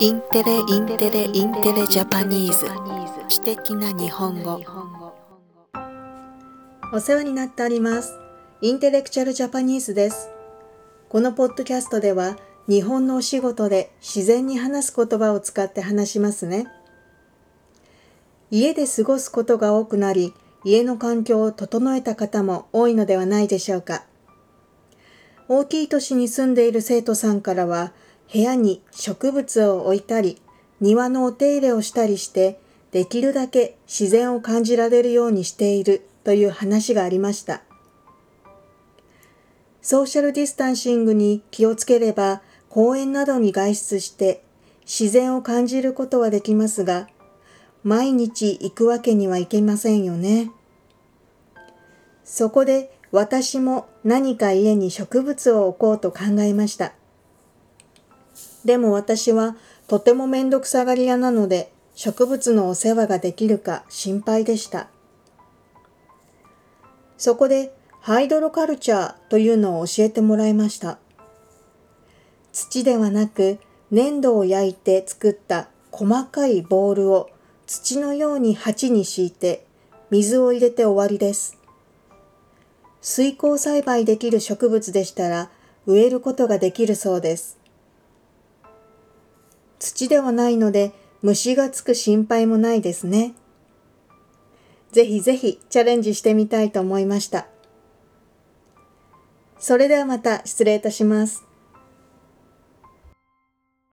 インテレインテレインテレ Japanese。知的な日本語。お世話になっております。 Intellectual Japanese です。このポッドキャストでは日本のお仕事で自然に話す言葉を使って話しますね。家で過ごすことが多くなり家の環境を整えた方も多いのではないでしょうか。大きい都市に住んでいる生徒さんからは部屋に植物を置いたり、庭のお手入れをしたりして、できるだけ自然を感じられるようにしているという話がありました。ソーシャルディスタンシングに気をつければ公園などに外出して自然を感じることはできますが、毎日行くわけにはいけませんよね。そこで私も何か家に植物を置こうと考えました。でも私はとてもめんどくさがり屋なので植物のお世話ができるか心配でした。そこでハイドロカルチャーというのを教えてもらいました。土ではなく粘土を焼いて作った細かいボールを土のように鉢に敷いて水を入れて終わりです。水耕栽培できる植物でしたら植えることができるそうです。土ではないので虫がつく心配もないですね。ぜひぜひチャレンジしてみたいと思いました。それではまた失礼いたします。